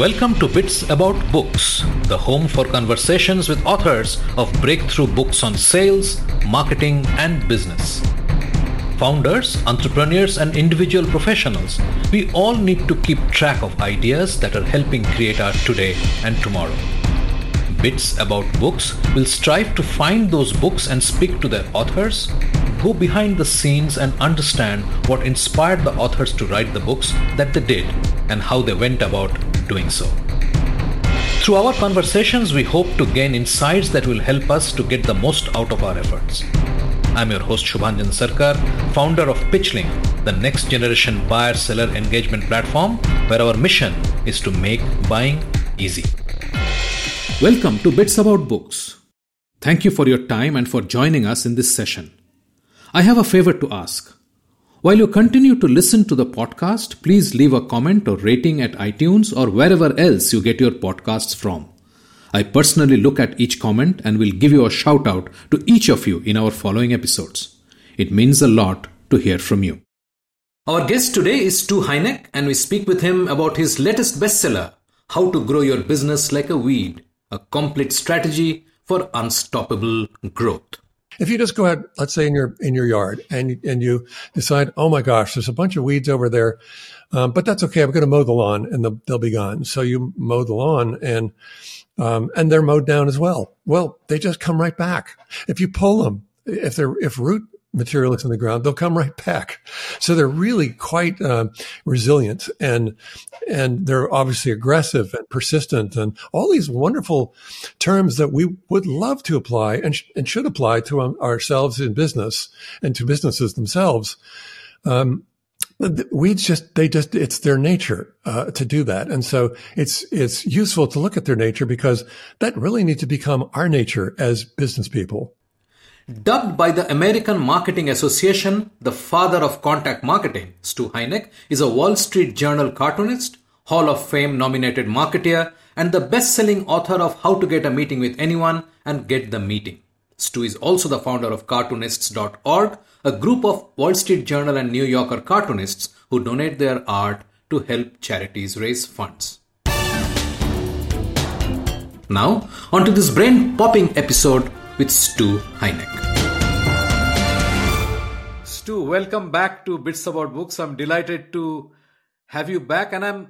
Welcome to Bits About Books, the home for conversations with authors of breakthrough books on sales, marketing, and business. Founders, entrepreneurs, and individual professionals, we all need to keep track of ideas that are helping create our today and tomorrow. Bits About Books will strive to find those books and speak to their authors, go behind the scenes and understand what inspired the authors to write the books that they did and how they went about doing so. Through our conversations, we hope to gain insights that will help us to get the most out of our efforts. I'm your host Shubhanjan Sarkar, founder of Pitchlink, the next generation buyer seller engagement platform where our mission is to make buying easy. Welcome to Bits About Books. Thank you for your time and for joining us in this session. I have a favor to ask. While you continue to listen to the podcast, please leave a comment or rating at iTunes or wherever else you get your podcasts from. I personally look at each comment and will give you a shout out to each of you in our following episodes. It means a lot to hear from you. Our guest today is Stu Heinecke, and we speak with him about his latest bestseller, How to Grow Your Business Like a Weed a complete strategy for unstoppable growth. If you just go ahead, let's say in your in your yard, and and you decide, oh my gosh, there's a bunch of weeds over there, um, but that's okay. I'm going to mow the lawn, and they'll, they'll be gone. So you mow the lawn, and um, and they're mowed down as well. Well, they just come right back if you pull them. If they're if root material is in the ground, they'll come right back. So they're really quite uh, resilient and and they're obviously aggressive and persistent and all these wonderful terms that we would love to apply and, sh- and should apply to um, ourselves in business and to businesses themselves. Um, weeds just they just it's their nature uh, to do that and so it's it's useful to look at their nature because that really needs to become our nature as business people Dubbed by the American Marketing Association the father of contact marketing, Stu Heinecke is a Wall Street Journal cartoonist, Hall of Fame nominated marketeer, and the best selling author of How to Get a Meeting with Anyone and Get the Meeting. Stu is also the founder of Cartoonists.org, a group of Wall Street Journal and New Yorker cartoonists who donate their art to help charities raise funds. Now, on to this brain popping episode with Stu Heinecke. Stu, welcome back to Bits About Books. I'm delighted to have you back, and I'm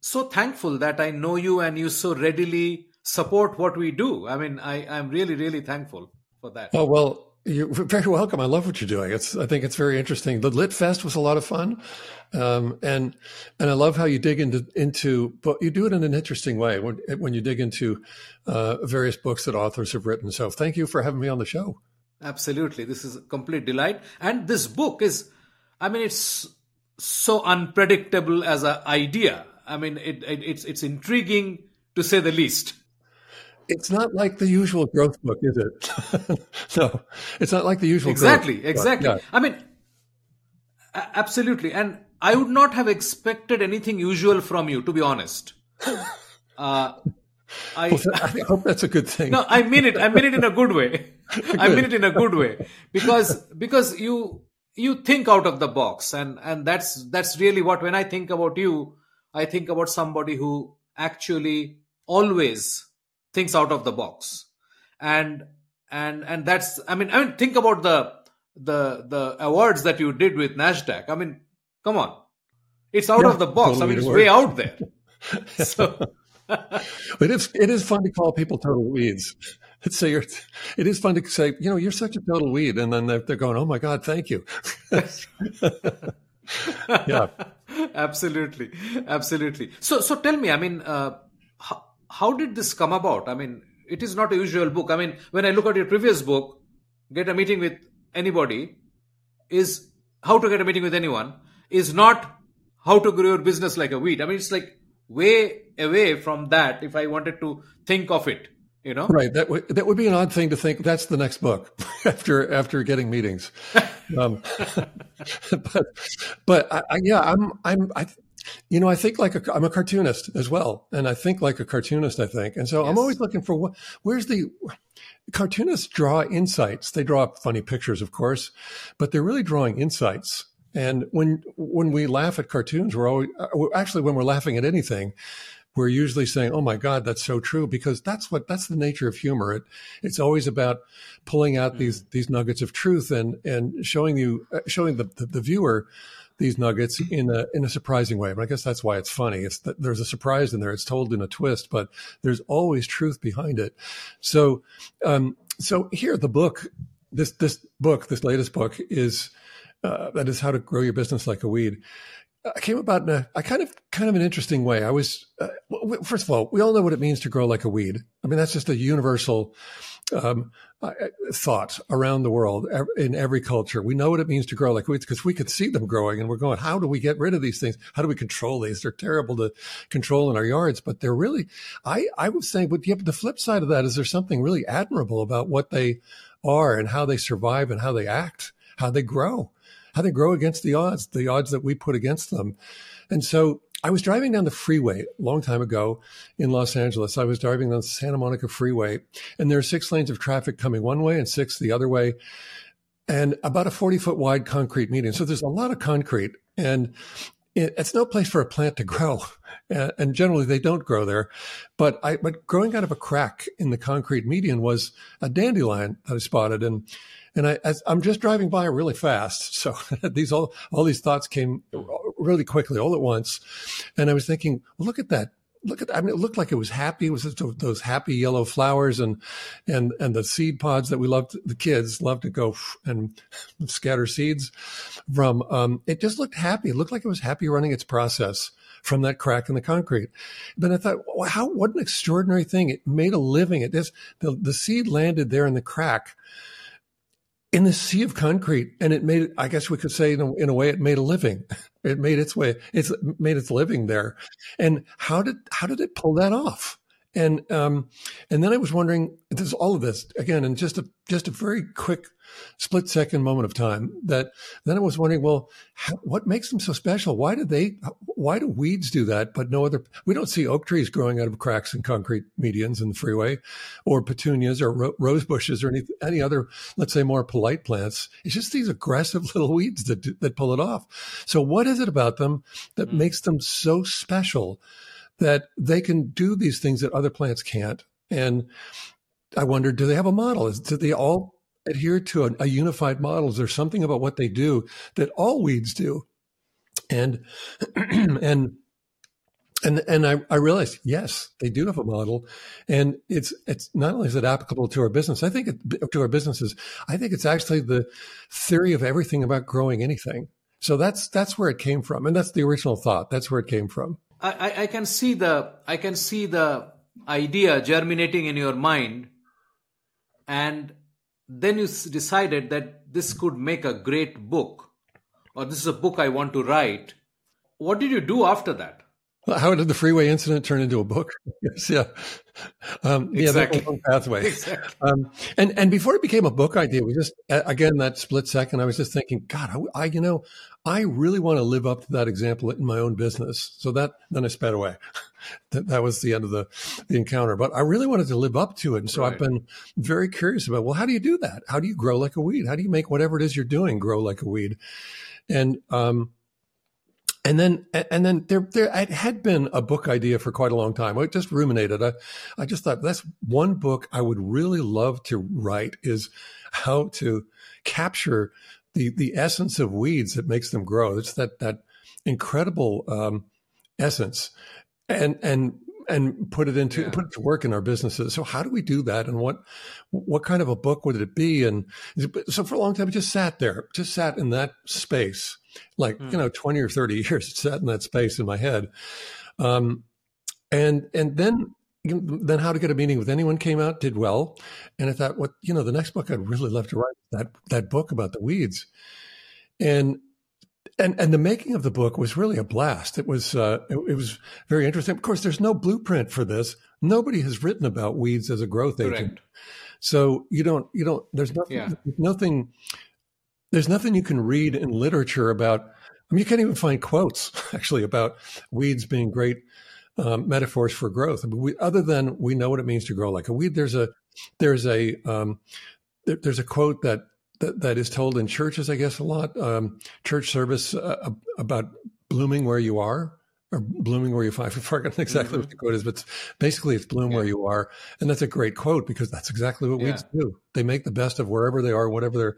so thankful that I know you and you so readily support what we do. I mean, I, I'm really, really thankful for that. Oh, well, you're very welcome. I love what you're doing. It's, I think it's very interesting. The Lit Fest was a lot of fun. Um, and, and I love how you dig into, into, but you do it in an interesting way when, when you dig into, uh, various books that authors have written. So thank you for having me on the show. Absolutely. This is a complete delight. And this book is, I mean, it's so unpredictable as an idea. I mean, it, it, it's, it's intriguing to say the least. It's not like the usual growth book, is it? no, it's not like the usual. Exactly, exactly. Yeah. I mean, absolutely. And I would not have expected anything usual from you, to be honest. Uh, I, well, I, hope that's a good thing. No, I mean it. I mean it in a good way. I mean it in a good way because because you you think out of the box, and and that's that's really what when I think about you, I think about somebody who actually always thinks out of the box. And and and that's i mean i mean think about the the the awards that you did with nasdaq. I mean come on. It's out yeah, of the box. Totally i mean it's way out there. So but it is it is fun to call people total weeds. So you're it is fun to say you know you're such a total weed and then they're, they're going oh my god thank you. Yeah. Absolutely. Absolutely. So so tell me i mean uh, how did this come about? I mean, it is not a usual book. I mean, when I look at your previous book, Get a Meeting with Anybody, is how to get a meeting with anyone, is not how to grow your business like a weed. I mean, it's like way away from that if I wanted to think of it. You know, right? That would that would be an odd thing to think. That's the next book after after getting meetings. um, but but I, I, yeah, I'm I'm I, you know, I think like a, I'm a cartoonist as well, and I think like a cartoonist. I think, and so yes. I'm always looking for what, where's the cartoonists draw insights. They draw funny pictures, of course, but they're really drawing insights. And when when we laugh at cartoons, we're always uh, actually when we're laughing at anything, we're usually saying, "Oh my God, that's so true," because that's what that's the nature of humor. It, it's always about pulling out mm. these these nuggets of truth and and showing you uh, showing the, the, the viewer these nuggets in a in a surprising way. But I guess that's why it's funny. It's that there's a surprise in there. It's told in a twist, but there's always truth behind it. So, um, so here the book, this this book, this latest book is uh, that is how to grow your business like a weed. I came about in a, kind of kind of an interesting way. I was uh, first of all, we all know what it means to grow like a weed. I mean, that's just a universal um, uh, thought around the world in every culture. We know what it means to grow like weeds because we could see them growing, and we're going, how do we get rid of these things? How do we control these? They're terrible to control in our yards, but they're really. I I was saying, but yeah, but the flip side of that is there's something really admirable about what they are and how they survive and how they act, how they grow how they grow against the odds, the odds that we put against them. And so I was driving down the freeway a long time ago in Los Angeles. I was driving down the Santa Monica freeway, and there are six lanes of traffic coming one way and six the other way, and about a 40 foot wide concrete median. So there's a lot of concrete, and it's no place for a plant to grow. And generally they don't grow there. But I, but growing out of a crack in the concrete median was a dandelion that I spotted. And and I, as I'm just driving by really fast. So these, all, all these thoughts came really quickly all at once. And I was thinking, look at that look at, I mean, it looked like it was happy. It was those happy yellow flowers and, and, and the seed pods that we loved, the kids love to go and scatter seeds from. Um, it just looked happy. It looked like it was happy running its process from that crack in the concrete. But I thought, how, what an extraordinary thing. It made a living. It just, the, the seed landed there in the crack in the sea of concrete and it made i guess we could say in a, in a, way it made a living. It made its way it's made its living there. And how did how did it pull that off and um and then i was wondering there's all of this again in just a just a very quick split second moment of time that then I was wondering, well, how, what makes them so special? Why do they, why do weeds do that, but no other, we don't see oak trees growing out of cracks in concrete medians in the freeway or petunias or ro- rose bushes or any, any other, let's say more polite plants. It's just these aggressive little weeds that, that pull it off. So what is it about them that mm. makes them so special that they can do these things that other plants can't? And I wonder, do they have a model? Is, do they all adhere to a, a unified model? Is there something about what they do that all weeds do? And and and and I, I realized yes they do have a model and it's it's not only is it applicable to our business i think it, to our businesses i think it's actually the theory of everything about growing anything so that's that's where it came from and that's the original thought that's where it came from i i can see the i can see the idea germinating in your mind and then you decided that this could make a great book or this is a book I want to write. What did you do after that? How did the freeway incident turn into a book? yes, yeah, um, exactly. yeah, that pathway. Exactly. Um, and and before it became a book idea, we just again that split second, I was just thinking, God, I, I you know, I really want to live up to that example in my own business. So that then I sped away. that, that was the end of the, the encounter. But I really wanted to live up to it. And so right. I've been very curious about, well, how do you do that? How do you grow like a weed? How do you make whatever it is you're doing grow like a weed? And, um, and then, and then there, there it had been a book idea for quite a long time. I just ruminated. I, I just thought that's one book I would really love to write is how to capture the, the essence of weeds that makes them grow. It's that, that incredible, um, essence and and and put it into yeah. put it to work in our businesses. So how do we do that? And what what kind of a book would it be? And so for a long time, it just sat there, just sat in that space, like mm. you know, twenty or thirty years, it sat in that space in my head. Um, and and then then how to get a meeting with anyone came out, did well, and I thought, what you know, the next book I'd really love to write that that book about the weeds, and and and the making of the book was really a blast. It was uh, it, it, was very interesting. Of course, there's no blueprint for this. Nobody has written about weeds as a growth Correct. agent, so you don't you don't. There's nothing. Yeah. Nothing. There's nothing you can read in literature about. I mean, you can't even find quotes actually about weeds being great um, metaphors for growth. I mean, we, other than we know what it means to grow like a weed. There's a there's a um, there, there's a quote that that, that is told in churches, I guess, a lot. Um, church service uh, about blooming where you are. or blooming where you find. I forget exactly what the quote is, but basically it's bloom where you are. And that's a great quote because that's exactly what Yeah. weeds do. They make the best of wherever they are, whatever their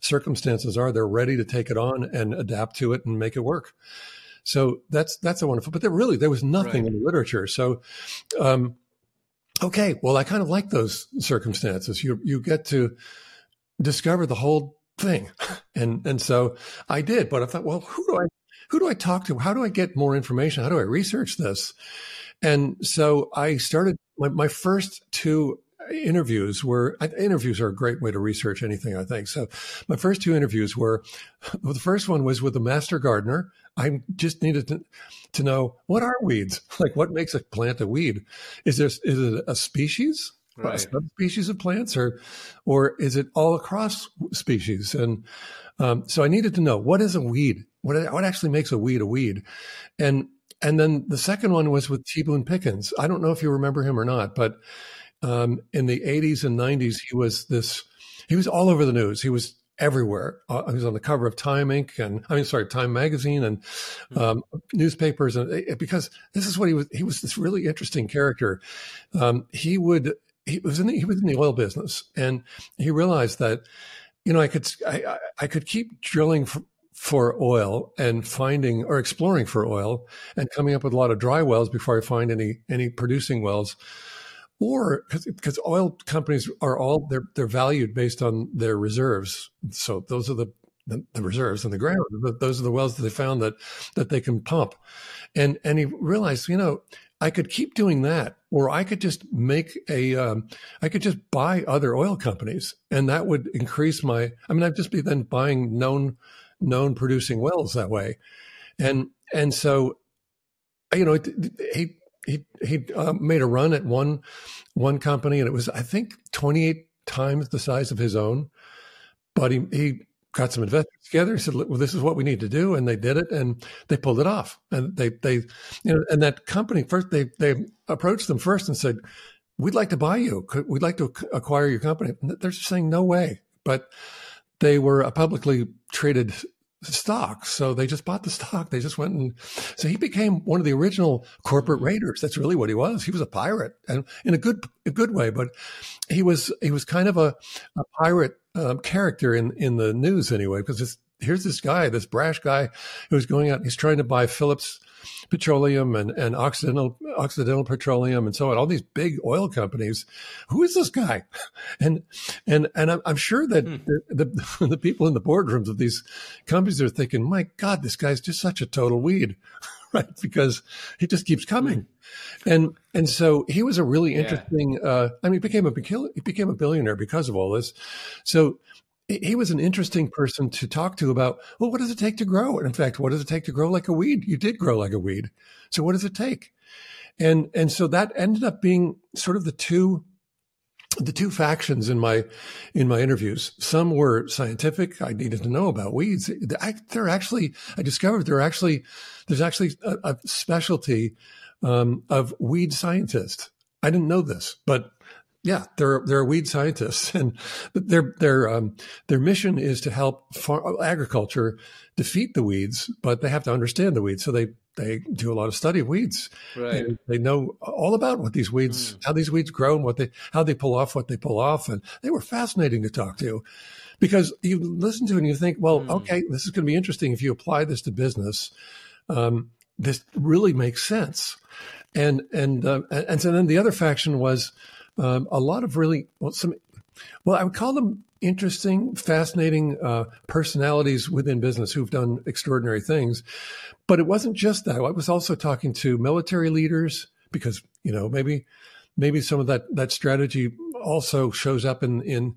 circumstances are. They're ready to take it on and adapt to it and make it work. So that's that's a wonderful. But there really there was nothing Right. in the literature. So, um, okay, well, I kind of like those circumstances. You you get to discover the whole thing, and and so I did. But I thought, well, who do I who do I talk to? How do I get more information? How do I research this? And so I started my, my first two interviews were interviews are a great way to research anything, I think. So my first two interviews were well, the first one was with the master gardener. I just needed to, to know what are weeds? Like what makes a plant a weed? Is there is it a species? A Right. subspecies of plants or or is it all across species? And um, so I needed to know what is a weed? What what actually makes a weed a weed? And and then the second one was with T. Boone Pickens. I don't know if you remember him or not, but um, in the 80s and 90s, he was this, he was all over the news. He was everywhere. Uh, he was on the cover of Time Inc. and, I mean, sorry, Time Magazine and um, newspapers. And uh, because this is what he was, he was this really interesting character. Um, he would, he was in the, he was in the oil business and he realized that, you know, I could, I, I- cocould keep drilling for, for oil and finding or exploring for oil and coming up with a lot of dry wells before I find any, any producing wells or because oil companies are all they're they're valued based on their reserves. So those are the the, the reserves in the ground. Those are the wells that they found that that they can pump. And and he realized, you know, I could keep doing that, or I could just make a, um, I could just buy other oil companies, and that would increase my. I mean, I'd just be then buying known known producing wells that way, and and so, you know, he he he uh, made a run at one one company, and it was I think twenty eight times the size of his own, but he he got some investors together. He said, "Look, "Well, this is what we need to do," and they did it, and they pulled it off. And they they you know, and that company first they they approached them first and said, "We'd like to buy you. We'd like to acquire your company." And they're just saying, "No way!" But they were a publicly traded stock, so they just bought the stock. They just went and so he became one of the original corporate raiders. That's really what he was. He was a pirate, and in a good a good way. But he was he was kind of a, a pirate um, character in in the news anyway, because here's this guy, this brash guy, who's going out. He's trying to buy Phillips Petroleum and and Occidental Occidental Petroleum and so on. All these big oil companies. Who is this guy? And and and I'm, I'm sure that the, the the people in the boardrooms of these companies are thinking, my God, this guy's just such a total weed, right? Because he just keeps coming. And and so he was a really Yeah. interesting. Uh, I mean, he became a he became a billionaire because of all this. So he was an interesting person to talk to about. Well, what does it take to grow? And in fact, what does it take to grow like a weed? You did grow like a weed. So what does it take? And and so that ended up being sort of the two the two factions in my in my interviews. Some were scientific. I needed to know about weeds. They're actually I discovered there actually there's actually a, a specialty um, of weed scientists. I didn't know this, but yeah, they're they're weed scientists, and their their um, their mission is to help far, agriculture defeat the weeds, but they have to understand the weeds. So they they do a lot of study of weeds. Right. And they know all about what these weeds, how these weeds grow, and what they how they pull off what they pull off, and they were fascinating to talk to because you listen to it and you think, well, okay, this is going to be interesting if you apply this to business. Um, this really makes sense, and and uh, and so then the other faction was um, a lot of really well some well I would call them interesting, fascinating uh, personalities within business who've done extraordinary things, but it wasn't just that. I was also talking to military leaders because you know maybe maybe some of that that strategy also shows up in in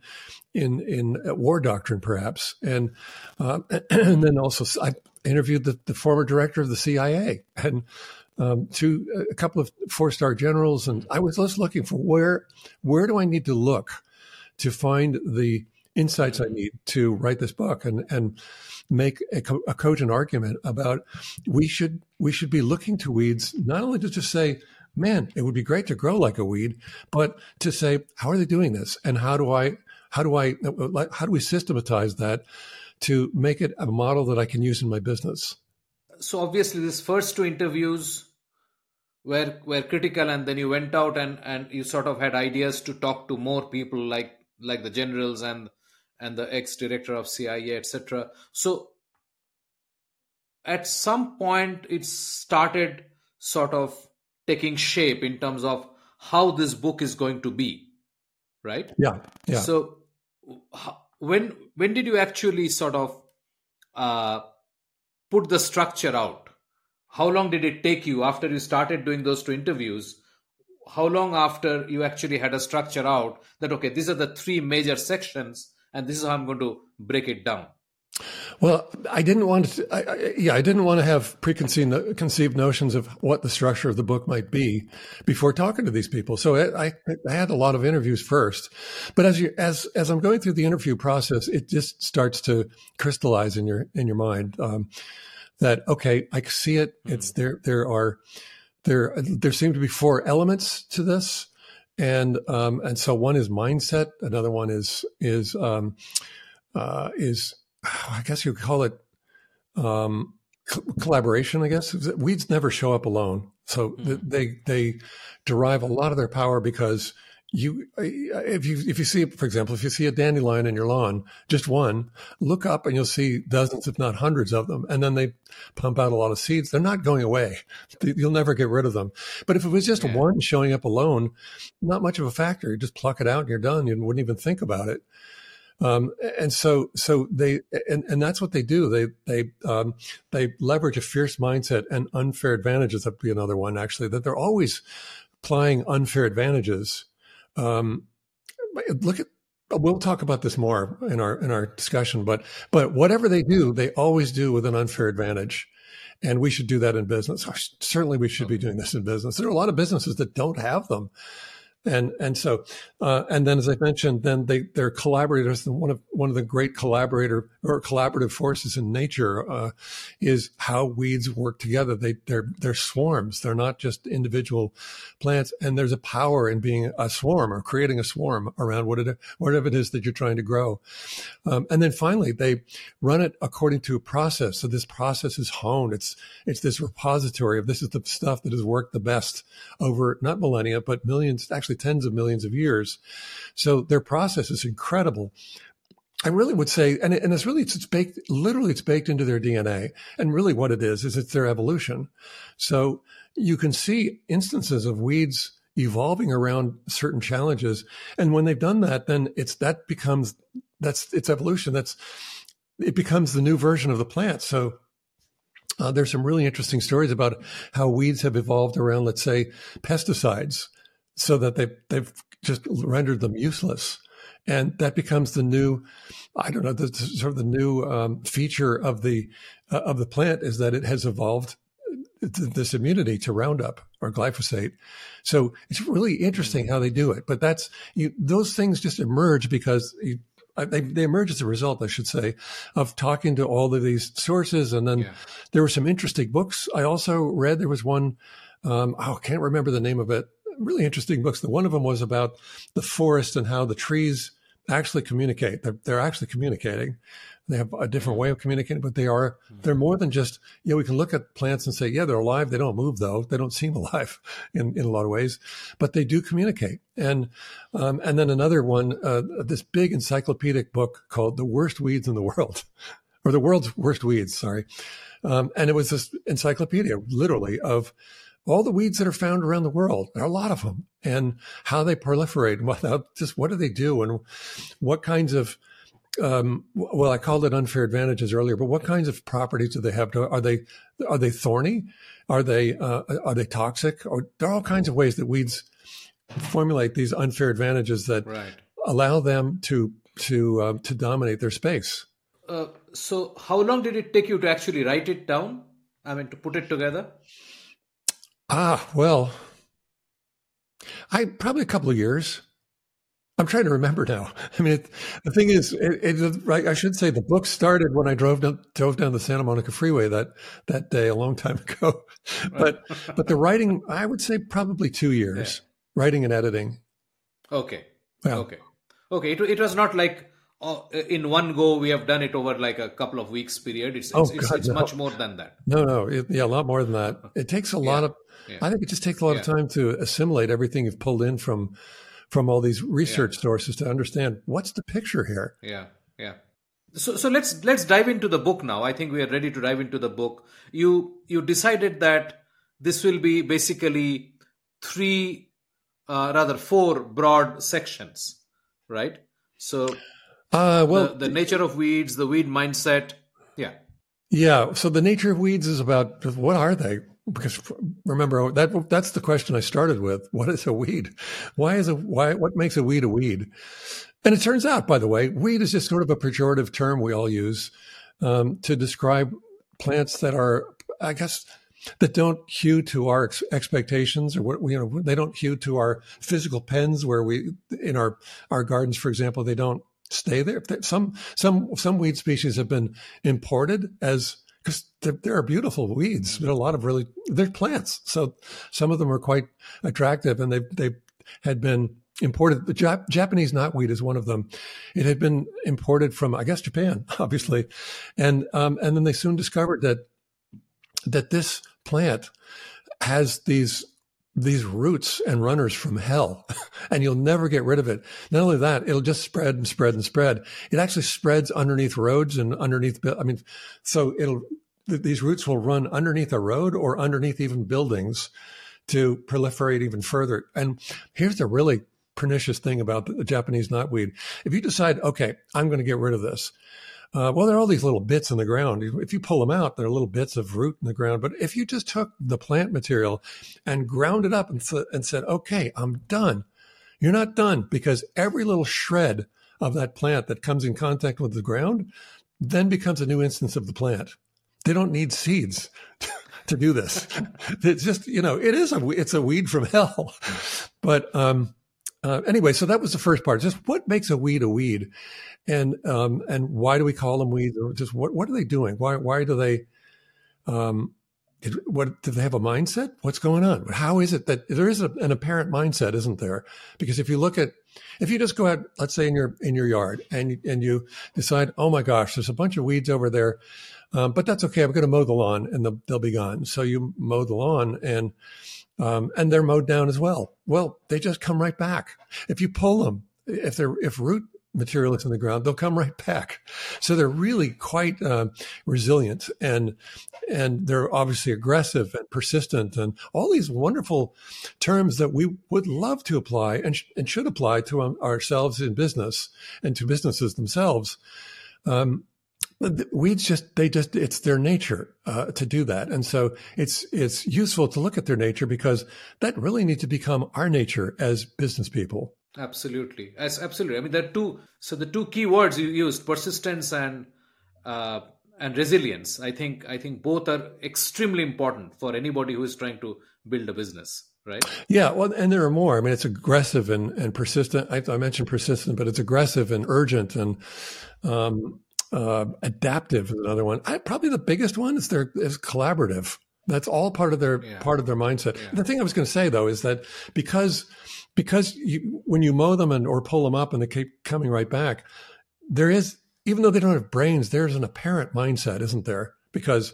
in in war doctrine perhaps. And uh, and then also I interviewed the, the former director of the CIA and um, to a couple of four star generals and I was just looking for where where do I need to look to find the insights I need to write this book and and make a, co- a cogent argument about we should we should be looking to weeds not only to just say man it would be great to grow like a weed but to say how are they doing this? And how do I how do I how do we systematize that to make it a model that I can use in my business? So obviously these first two interviews were were critical, and then you went out and and you sort of had ideas to talk to more people like like the generals and and the ex director of CIA, etc. So at some point it started sort of taking shape in terms of how this book is going to be right? Yeah yeah. So when when did you actually sort of uh, put the structure out how long did it take you after you started doing those two interviews how long after you actually had a structure out that okay these are the three major sections and this is how i'm going to break it down well, I didn't want to. I, I, yeah, I didn't want to have preconceived conceived notions of what the structure of the book might be before talking to these people. So I, I had a lot of interviews first, but as you as as I'm going through the interview process, it just starts to crystallize in your in your mind um, that okay, I see it. Mm-hmm. It's there. There are there there seem to be four elements to this, and um, and so one is mindset. Another one is is um, uh, is I guess you call it um, collaboration. I guess weeds never show up alone, so mm-hmm. they they derive a lot of their power because you if you if you see for example if you see a dandelion in your lawn just one look up and you'll see dozens if not hundreds of them and then they pump out a lot of seeds they're not going away you'll never get rid of them but if it was just yeah. one showing up alone not much of a factor you just pluck it out and you're done you wouldn't even think about it um, and so, so they, and, and that's what they do. They, they, um, they leverage a fierce mindset and unfair advantages. That'd be another one, actually, that they're always applying unfair advantages. Um, look at, we'll talk about this more in our, in our discussion, but, but whatever they do, they always do with an unfair advantage. And we should do that in business. Certainly we should be doing this in business. There are a lot of businesses that don't have them and and so uh, and then as I mentioned, then they they're collaborators. One of one of the great collaborator or collaborative forces in nature uh, is how weeds work together. They they're they're swarms. They're not just individual plants. And there's a power in being a swarm or creating a swarm around what it whatever it is that you're trying to grow. Um, and then finally, they run it according to a process. So this process is honed. It's it's this repository of this is the stuff that has worked the best over not millennia but millions actually actually tens of millions of years. So their process is incredible. I really would say, and, and it's really, it's baked, literally it's baked into their DNA. And really what it is, is it's their evolution. So you can see instances of weeds evolving around certain challenges. And when they've done that, then it's, that becomes, that's, it's evolution. That's, it becomes the new version of the plant. So uh, there's some really interesting stories about how weeds have evolved around, let's say, pesticides so that they they've just rendered them useless, and that becomes the new, I don't know, the sort of the new um, feature of the uh, of the plant is that it has evolved this immunity to Roundup or glyphosate. So it's really interesting how they do it. But that's you, those things just emerge because you, uh, they, they emerge as a result, I should say, of talking to all of these sources. And then yeah. there were some interesting books I also read. There was one, um, oh, I can't remember the name of it really interesting books. The one of them was about the forest and how the trees actually communicate. They're, they're actually communicating. They have a different way of communicating, but they are, they're more than just, you know, we can look at plants and say, yeah, they're alive. They don't move though. They don't seem alive in, in a lot of ways, but they do communicate. And, um, and then another one, uh, this big encyclopedic book called The Worst Weeds in the World, or The World's Worst Weeds, sorry. Um, and it was this encyclopedia, literally, of all the weeds that are found around the world. There are a lot of them, and how they proliferate, and just what do they do, and what kinds of um, well, I called it unfair advantages earlier, but what kinds of properties do they have? Are they are they thorny? Are they uh, are they toxic? Or there are all kinds of ways that weeds formulate these unfair advantages that right. allow them to to uh, to dominate their space. Uh, so, how long did it take you to actually write it down? I mean, to put it together. Ah, well, I probably a couple of years. I'm trying to remember now. I mean, it, the thing is, it, it, right, I should say the book started when I drove down, drove down the Santa Monica Freeway that that day a long time ago. But but the writing, I would say probably two years, yeah. writing and editing. Okay. Okay. Okay. It, it was not like uh, in one go we have done it over like a couple of weeks period it's Oh, it's, God, it's no. much more than that No, no, it, yeah, a lot more than that. It takes a lot of. yeah. I think it just takes a lot of time to assimilate everything you've pulled in from from all these research sources to understand what's the picture here. yeah yeah so so let's let's dive into the book now i think we are ready to dive into the book you you decided that this will be basically three uh, rather four broad sections right so Uh, well, the, the nature of weeds the weed mindset yeah Yeah. So the nature of weeds is about what are they? Because remember that that's the question I started with. What is a weed? Why is a why? What makes a weed a weed? And it turns out, by the way, weed is just sort of a pejorative term we all use um, to describe plants that are, I guess, that don't hew to our ex- expectations, or what you know, they don't hew to our physical pens where we in our our gardens, for example, they don't stay there. Some some some weed species have been imported as because there, there are beautiful weeds. There are a lot of really they're plants, so some of them are quite attractive, and they they had been imported. The Jap- Japanese knotweed is one of them. It had been imported from I guess Japan, obviously, and um, and then they soon discovered that that this plant has these these roots and runners from hell and you'll never get rid of it. Not only that it'll just spread and spread and spread. It actually spreads underneath roads and underneath i mean so it'll th- these roots will run underneath a road or underneath even buildings to proliferate even further. And here's the really pernicious thing about the japanese knotweed. If you decide okay i'm going to get rid of this uh, well, there are all these little bits in the ground. If you pull them out, there are little bits of root in the ground. But if you just took the plant material and ground it up and, th- and said, okay, I'm done, you're not done because every little shred of that plant that comes in contact with the ground then becomes a new instance of the plant. They don't need seeds to do this. It's just, you know, it is a, it's a weed from hell. But, um, uh, anyway, so that was the first part. Just what makes a weed a weed, and um, and why do we call them weeds? Or just what what are they doing? Why why do they? Um, did, what do they have a mindset? What's going on? How is it that there is a, an apparent mindset, isn't there? Because if you look at, if you just go out, let's say in your in your yard, and and you decide, oh my gosh, there's a bunch of weeds over there, um, but that's okay. I'm going to mow the lawn, and they'll, they'll be gone. So you mow the lawn, and um, and they're mowed down as well. Well, they just come right back. If you pull them, if they're if root material is in the ground, they'll come right back. So they're really quite uh, resilient, and and they're obviously aggressive and persistent, and all these wonderful terms that we would love to apply and sh- and should apply to um, ourselves in business and to businesses themselves. Um, weeds just they just it's their nature uh, to do that and so it's it's useful to look at their nature because that really needs to become our nature as business people Absolutely, as absolutely. I mean, there are two. So the two key words you used, persistence and uh, and resilience. I think I think both are extremely important for anybody who is trying to build a business. Right. yeah well and there are more i mean it's aggressive and, and persistent I, I mentioned persistent but it's aggressive and urgent and um, uh, adaptive is another one. I, probably the biggest one is their is collaborative. That's all part of their Yeah. part of their mindset. The thing i was going to say though is that because because you, when you mow them and or pull them up and they keep coming right back there is even though they don't have brains there's an apparent mindset isn't there? Because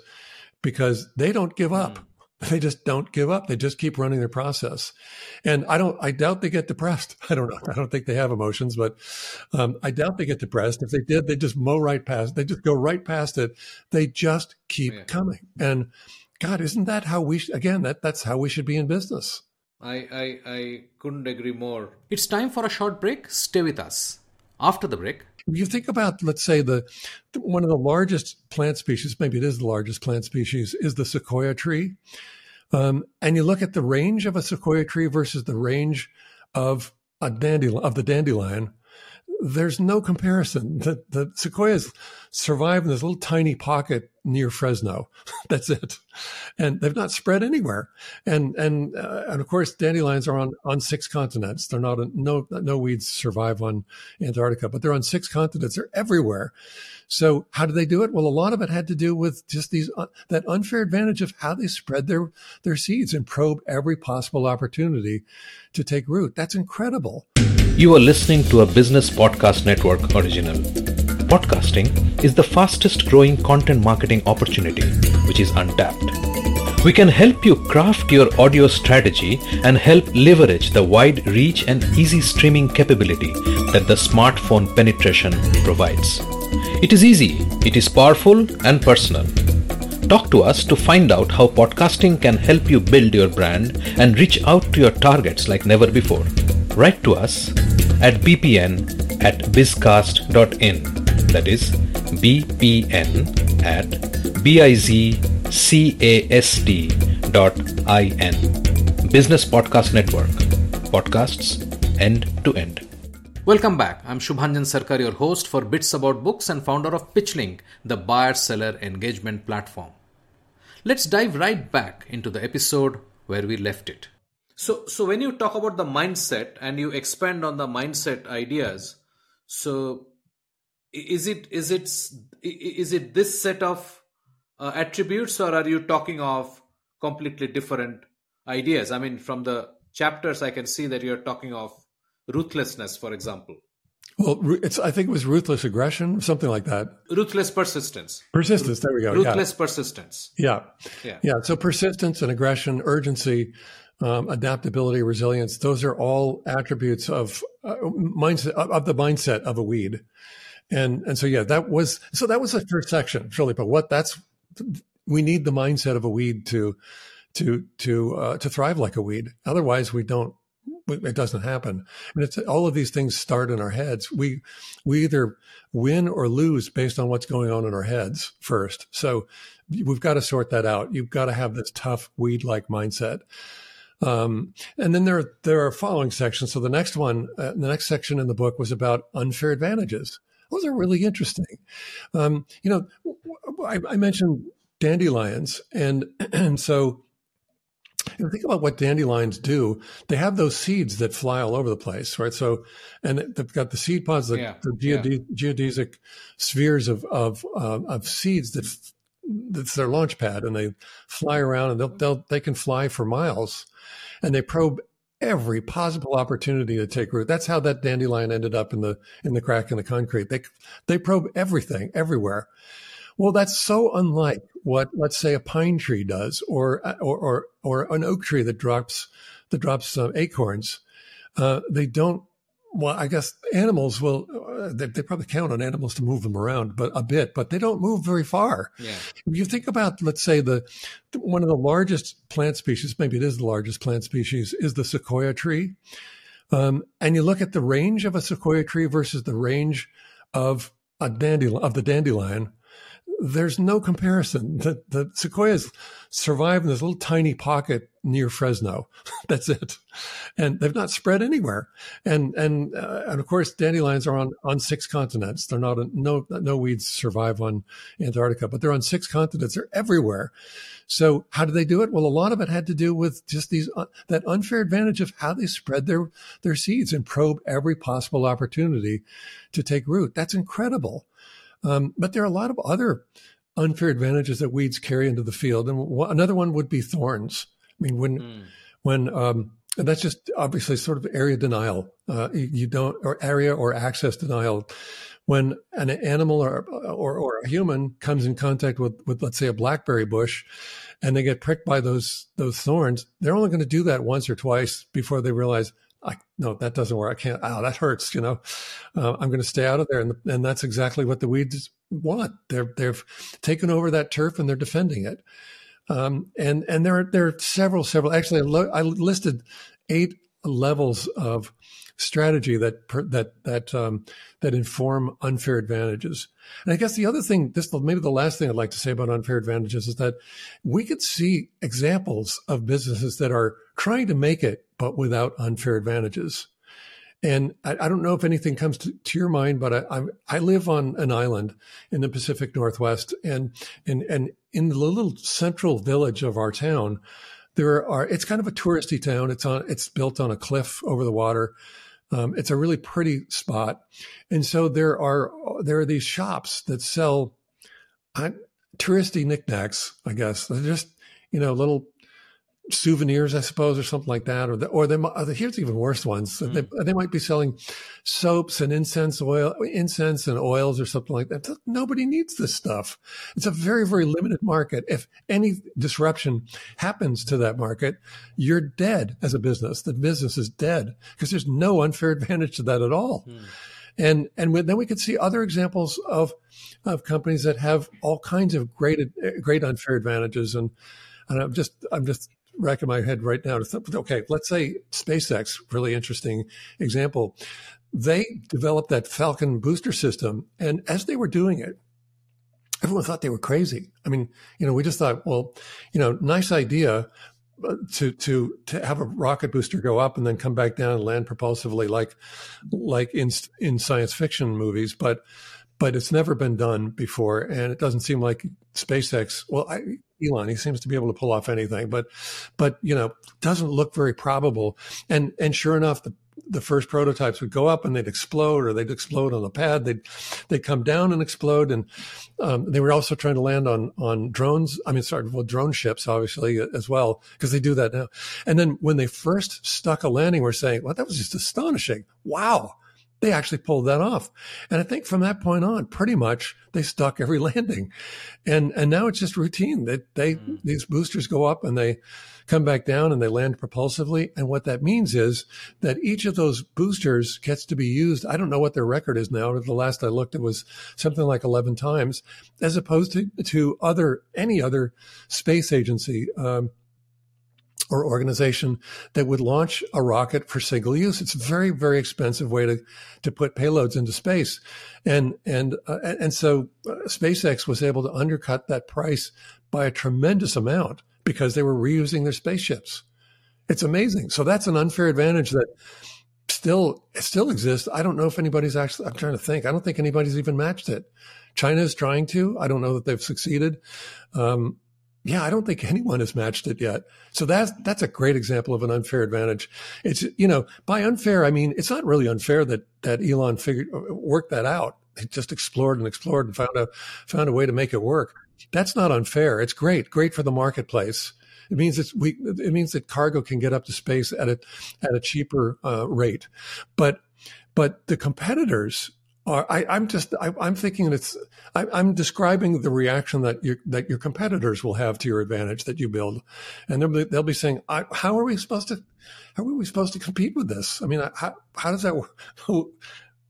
because they don't give up they just don't give up they just keep running their process and i don't i doubt they get depressed i don't know i don't think they have emotions but um, i doubt they get depressed if they did they just mow right past they just go right past it they just keep Yeah. coming and god isn't that how we sh- again that that's how we should be in business I, I I couldn't agree more. It's time for a short break. Stay with us. After the break, you think about, let's say, the, one of the largest plant species, maybe it is the largest plant species, is the sequoia tree. Um, and you look at the range of a sequoia tree versus the range of a dandelion of the dandelion. There's no comparison. The, the sequoias survive in this little tiny pocket near Fresno. That's it, and they've not spread anywhere. And and uh, and of course, dandelions are on on six continents. They're not a, no no weeds survive on Antarctica, but they're on six continents. They're everywhere. So how do they do it? Well, a lot of it had to do with just these uh, that unfair advantage of how they spread their their seeds and probe every possible opportunity to take root. That's incredible. You are listening to a Business Podcast Network original. Podcasting is the fastest growing content marketing opportunity which is untapped. We can help you craft your audio strategy and help leverage the wide reach and easy streaming capability that the smartphone penetration provides. It is easy, it is powerful and personal. Talk to us to find out how podcasting can help you build your brand and reach out to your targets like never before. Write to us at bpn at bizcast.in. That is bpn at bizcast dot in. Business Podcast Network. Podcasts end to end. Welcome back. I'm Shubhanjan Sarkar, your host for Bits About Books and founder of PitchLink, the buyer seller engagement platform. Let's dive right back into the episode where we left it. So, so when you talk about the mindset and you expand on the mindset ideas, so is it is it is it this set of uh, attributes, or are you talking of completely different ideas? I mean, from the chapters, I can see that you're talking of ruthlessness, for example. Well, it's I think it was ruthless aggression, something like that. Ruthless persistence. Persistence. There we go. Ruthless yeah. persistence. Yeah. yeah, yeah. So persistence and aggression, urgency, um, adaptability, resilience. Those are all attributes of uh, mindset of the mindset of a weed. And and so yeah, that was so that was the first section, really. But what that's we need the mindset of a weed to to to uh, to thrive like a weed. Otherwise, we don't it doesn't happen. Mean, it's all of these things start in our heads. We we either win or lose based on what's going on in our heads first. So we've got to sort that out. You've got to have this tough weed like mindset. Um, and then there there are following sections. So the next one, uh, the next section in the book was about unfair advantages. Those are really interesting. Um, you know, I, I mentioned dandelions, and and so you know, think about what dandelions do. They have those seeds that fly all over the place, right? So, and they've got the seed pods, the, yeah, the geode- yeah. geodesic spheres of of uh, of seeds that that's their launch pad, and they fly around, and they'll, they'll they can fly for miles, and they probe every possible opportunity to take root. That's how that dandelion ended up in the in the crack in the concrete. They they probe everything everywhere. Well, that's so unlike what, let's say, a pine tree does, or or or, or an oak tree that drops that drops uh, acorns. Uh, they don't. Well, I guess animals will. Uh, they, they, probably count on animals to move them around, but a bit, but they don't move very far. Yeah. If you think about, let's say, the one of the largest plant species, maybe it is the largest plant species, is the sequoia tree. Um, and you look at the range of a sequoia tree versus the range of a dandelion of the dandelion there's no comparison. The, the sequoias survive in this little tiny pocket near Fresno. That's it, and they've not spread anywhere. And and uh, and of course, dandelions are on on six continents. They're not a, no no weeds survive on Antarctica, but they're on six continents. They're everywhere. So how do they do it? Well, a lot of it had to do with just these uh, that unfair advantage of how they spread their their seeds and probe every possible opportunity to take root. That's incredible. Um, but there are a lot of other unfair advantages that weeds carry into the field, and w- another one would be thorns. I mean, when mm. when um, and that's just obviously sort of area denial. Uh, you don't or area or access denial. When an animal or, or, or a human comes in contact with with let's say a blackberry bush, and they get pricked by those those thorns, they're only going to do that once or twice before they realize I, no, that doesn't work. I can't. Oh, that hurts. You know, uh, I'm going to stay out of there, and and that's exactly what the weeds want. They're they've taken over that turf and they're defending it. Um, and and there are there are several several. Actually, I, lo- I listed eight levels of strategy that that that um, that inform unfair advantages. And I guess the other thing, this maybe the last thing I'd like to say about unfair advantages is that we could see examples of businesses that are trying to make it but without unfair advantages. And I, I don't know if anything comes to, to your mind, but I, I, I live on an island in the Pacific Northwest, and and and in the little central village of our town, there are. It's kind of a touristy town. It's on. It's built on a cliff over the water. Um, it's a really pretty spot, and so there are there are these shops that sell uh, touristy knickknacks. I guess they're just you know little souvenirs, I suppose, or something like that. Or the, or they, or here's even worse ones. Mm. They, they might be selling soaps and incense oil, incense and oils or something like that. Nobody needs this stuff. It's a very, very limited market. If any disruption happens to that market, you're dead as a business. The business is dead because there's no unfair advantage to that at all. Mm. And, and then we could see other examples of, of companies that have all kinds of great, great unfair advantages. And, and I'm just, I'm just racking my head right now to think, okay, let's say SpaceX, really interesting example. They developed that Falcon booster system. And as they were doing it, everyone thought they were crazy. I mean, you know, we just thought, well, you know, nice idea uh, to to to have a rocket booster go up and then come back down and land propulsively like like in in science fiction movies, but but it's never been done before, and it doesn't seem like SpaceX. Well, I, Elon, he seems to be able to pull off anything, but but you know, doesn't look very probable. And and sure enough, the the first prototypes would go up and they'd explode, or they'd explode on the pad. They'd they'd come down and explode. And um, they were also trying to land on on drones. I mean, sorry, well, drone ships, obviously as well, because they do that now. And then when they first stuck a landing, we're saying, well, that was just astonishing. Wow they actually pulled that off. And I think from that point on, pretty much they stuck every landing. And and now it's just routine that they mm. these boosters go up and they come back down and they land propulsively. And what that means is that each of those boosters gets to be used. I don't know what their record is now. But the last I looked, it was something like 11 times, as opposed to, to other, any other space agency. Um, or organization that would launch a rocket for single use. It's a very, very expensive way to, to put payloads into space. And, and, uh, and so uh, SpaceX was able to undercut that price by a tremendous amount because they were reusing their spaceships. It's amazing. So that's an unfair advantage that still, still exists. I don't know if anybody's actually, I'm trying to think. I don't think anybody's even matched it. China is trying to. I don't know that they've succeeded. Um, yeah, I don't think anyone has matched it yet. So that's that's a great example of an unfair advantage. It's you know by unfair I mean it's not really unfair that that Elon figured worked that out. He just explored and explored and found a found a way to make it work. That's not unfair. It's great, great for the marketplace. It means it's we. It means that cargo can get up to space at a at a cheaper uh, rate, but but the competitors are, I, am just, I, am thinking it's, I, am describing the reaction that your, that your competitors will have to your advantage that you build. And they'll be, they'll be saying, how are we supposed to, how are we supposed to compete with this? I mean, how, how does that work?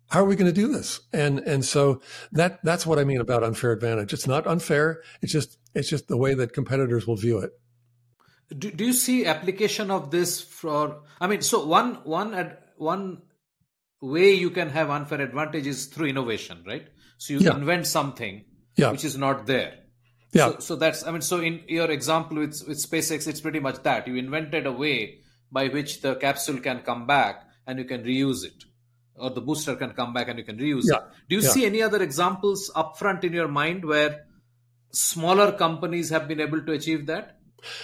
How are we going to do this? And, and so that, that's what I mean about unfair advantage. It's not unfair. It's just, it's just the way that competitors will view it. Do, do you see application of this for, I mean, so one, one, one way you can have unfair advantage is through innovation, right? So you yeah. invent something yeah. which is not there. Yeah. So, so, that's I mean, so in your example with with SpaceX, it's pretty much that you invented a way by which the capsule can come back and you can reuse it, or the booster can come back and you can reuse yeah. it. Do you yeah. see any other examples upfront in your mind where smaller companies have been able to achieve that?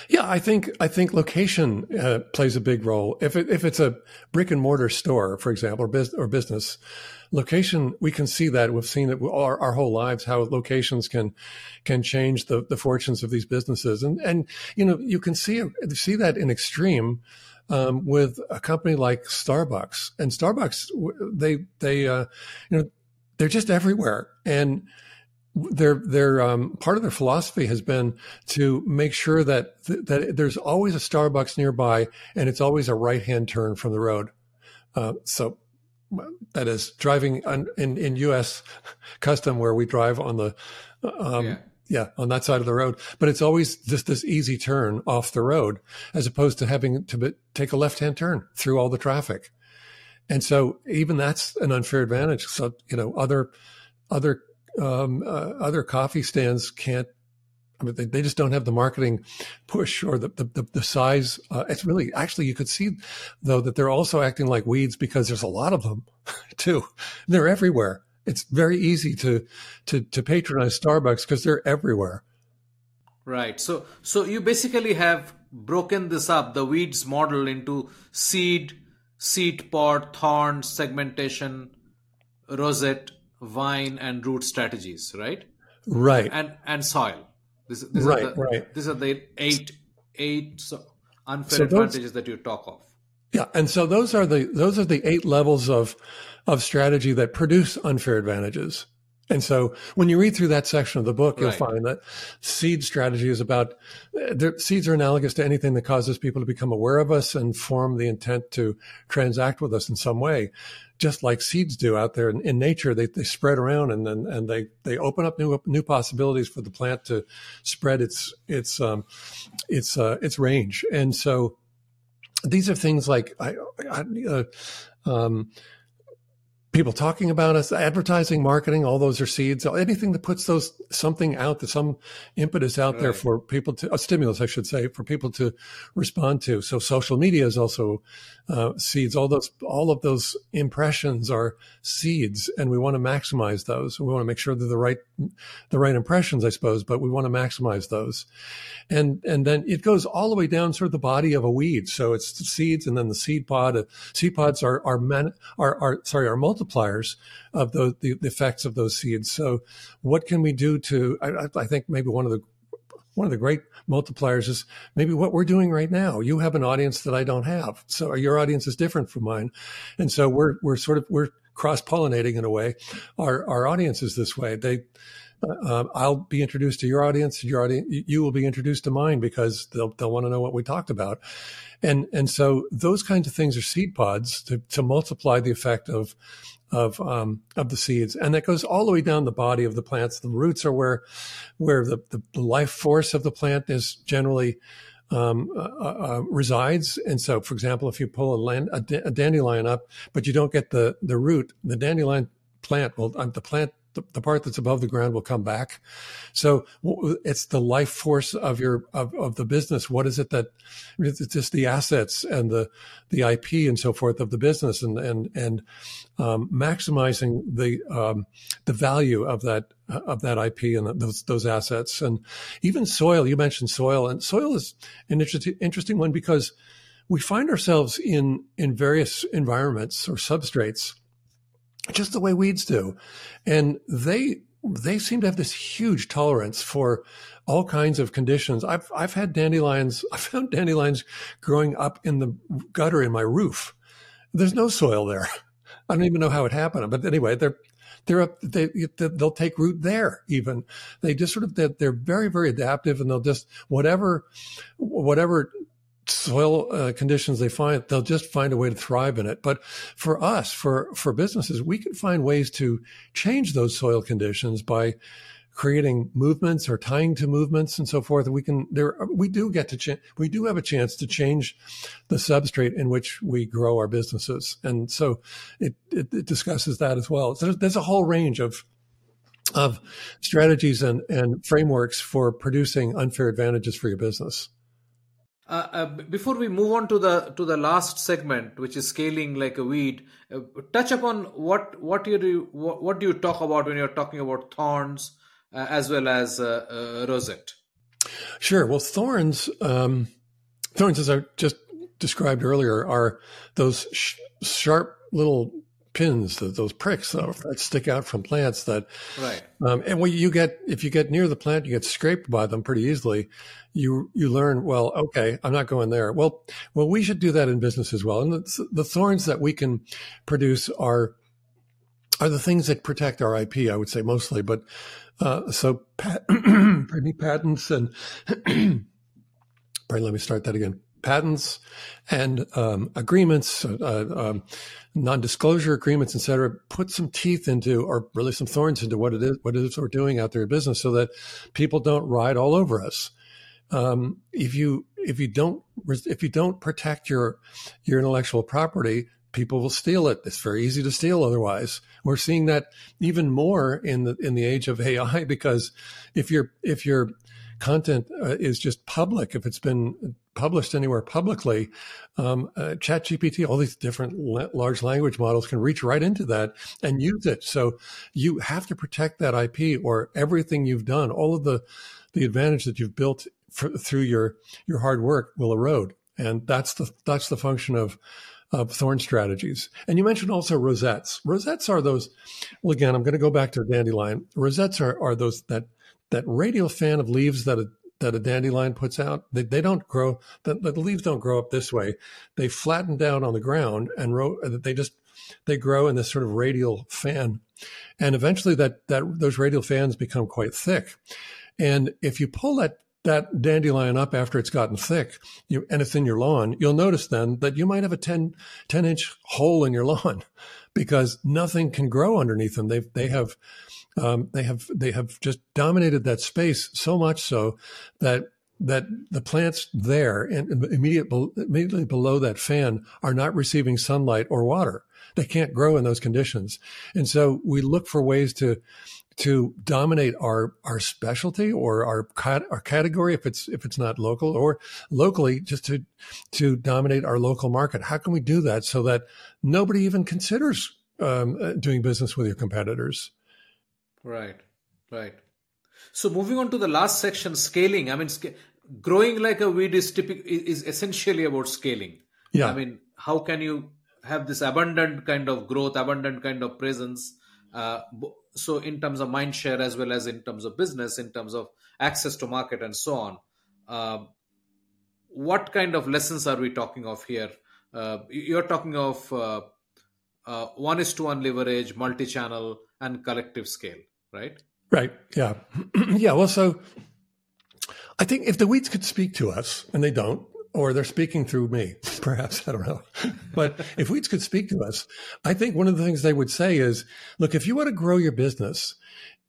Yeah, I think I think location uh, plays a big role. If it, if it's a brick and mortar store, for example, or, or business, location we can see that we've seen it our, our whole lives how locations can can change the, the fortunes of these businesses, and and you know you can see see that in extreme. Um, with a company like Starbucks and Starbucks, they they uh, you know they're just everywhere, and their their um, part of their philosophy has been to make sure that th- that there's always a Starbucks nearby, and it's always a right hand turn from the road. Uh, so that is driving on, in in U.S. custom where we drive on the um, yeah. yeah. on that side of the road, but it's always just this easy turn off the road as opposed to having to be, take a left hand turn through all the traffic. And so even that's an unfair advantage. So you know other other um, uh, other coffee stands can't. I mean, they, they just don't have the marketing push or the the, the size. Uh, it's really actually you could see though that they're also acting like weeds because there's a lot of them too. They're everywhere. It's very easy to to to patronize Starbucks because they're everywhere. Right. So so you basically have broken this up the weeds model into seed, seed pod, thorn, segmentation, rosette, vine and root strategies, right? Right. And and soil. This, this right, the, right. These are the eight eight so unfair So those- advantages that you talk of. Yeah, and so those are the those are the eight levels of of strategy that produce unfair advantages. And so when you read through that section of the book, you'll Right. find that seed strategy is about uh, seeds are analogous to anything that causes people to become aware of us and form the intent to transact with us in some way. Just like seeds do out there in, in nature, they, they spread around and then and they they open up new new possibilities for the plant to spread its its um, its uh, its range. And so these are things like I, I, uh, um, people talking about us, advertising, marketing, all those are seeds. Anything that puts those something out, that some impetus out there for people to a stimulus, I should say, for people to respond to. So social media is also uh, seeds. All those, all of those impressions are seeds, and we want to maximize those. We want to make sure they're the right, the right impressions, I suppose, but we want to maximize those and and then it goes all the way down sort of the body of a weed. So it's the seeds, and then the seed pod. Uh, seed pods are are man, are, are sorry are multipliers of the, the effects of those seeds. So what can we do to? I, I- think maybe one of the one of the great multipliers is maybe what we're doing right now. You have an audience that I don't have, so your audience is different from mine, and so we're we're sort of we're cross pollinating in a way. Our our audience is this way. They uh, I'll be introduced to your audience. Your audience, you will be introduced to mine because they'll they'll want to know what we talked about, and and so those kinds of things are seed pods to, to multiply the effect of of um, of the seeds, and that goes all the way down the body of the plants. The roots are where where the, the, life force of the plant is generally um, uh, uh, resides. And so, for example, if you pull a, land, dandelion up, but you don't get the the root, the dandelion plant will um, the plant the, the part that's above the ground will come back. So it's the life force of your of, of the business. What is it that it's just the assets and the the IP and so forth of the business and and and um, maximizing the um, the value of that of that IP and those those assets and even soil. You mentioned soil and soil is an interesting interesting one because we find ourselves in in various environments or substrates just the way weeds do. And they, they seem to have this huge tolerance for all kinds of conditions. I've, I've had dandelions, I found dandelions growing up in the gutter in my roof. There's no soil there. I don't even know how it happened. But anyway, they're, they're up, they, they'll take root there even. They just sort of, they're, they're very, very adaptive and they'll just, whatever, whatever soil uh, conditions they find, they'll just find a way to thrive in it. But for us, for for businesses, we can find ways to change those soil conditions by creating movements or tying to movements and so forth. We can there we do get to ch- we do have a chance to change the substrate in which we grow our businesses, and so it it, it discusses that as well. So there's, there's a whole range of of strategies and, and frameworks for producing unfair advantages for your business. Uh, uh, before we move on to the to the last segment, which is scaling like a weed, uh, touch upon what what you do what, what do you talk about when you're talking about thorns uh, as well as uh, rosette? Sure. Well, thorns, um, thorns, as I just described earlier, are those sh- sharp little pins, that those pricks that, that stick out from plants. That, Right. um, and when you get, if you get near the plant, you get scraped by them pretty easily. You you learn, well, okay, I'm not going there. Well, well, we should do that in business as well. And the, the thorns that we can produce are are the things that protect our IP, I would say mostly, but uh, so pat- pardon me, patents and pardon, let me start that again. Patents and um, agreements, uh, um, non-disclosure agreements, et cetera, put some teeth into, or really some thorns into what it is, what it is we're doing out there in business, so that people don't ride all over us. Um, if you if you don't if you don't protect your your intellectual property, people will steal it. It's very easy to steal otherwise. We're seeing that even more in the in the age of AI because if your if your content uh, is just public, if it's been published anywhere publicly, um, uh, ChatGPT, all these different la- large language models can reach right into that and use it. So you have to protect that IP, or everything you've done, all of the the advantage that you've built for, through your your hard work will erode, and that's the that's the function of of thorn strategies. And you mentioned also rosettes. Rosettes are those. Well, again, I'm going to go back to dandelion. Rosettes are are those that that radial fan of leaves that that a dandelion puts out, they, they don't grow, the, the leaves don't grow up this way. They flatten down on the ground and ro- they just, they grow in this sort of radial fan. And eventually that, that, those radial fans become quite thick. And if you pull that that dandelion up after it's gotten thick you, and it's in your lawn, you'll notice then that you might have a 10, 10 inch hole in your lawn because nothing can grow underneath them. They've, they have, um, they have, they have just dominated that space so much so that that the plants there and immediate, immediately below that fan are not receiving sunlight or water. They can't grow in those conditions. And so we look for ways to to dominate our our specialty or our our category if it's if it's not local or locally just to to dominate our local market how can we do that so that nobody even considers um, uh, doing business with your competitors right right. So moving on to the last section scaling. I mean sc- growing like a weed is typical is essentially about scaling. Yeah. I mean how can you have this abundant kind of growth abundant kind of presence uh, so in terms of mind share as well as in terms of business in terms of access to market and so on. Uh, what kind of lessons are we talking of here? Uh, you're talking of uh, uh, one is to one leverage multi-channel and collective scale right right yeah yeah well so i think if the weeds could speak to us and they don't or they're speaking through me, perhaps. I don't know. But if weeds could speak to us, I think one of the things they would say is, look, if you want to grow your business,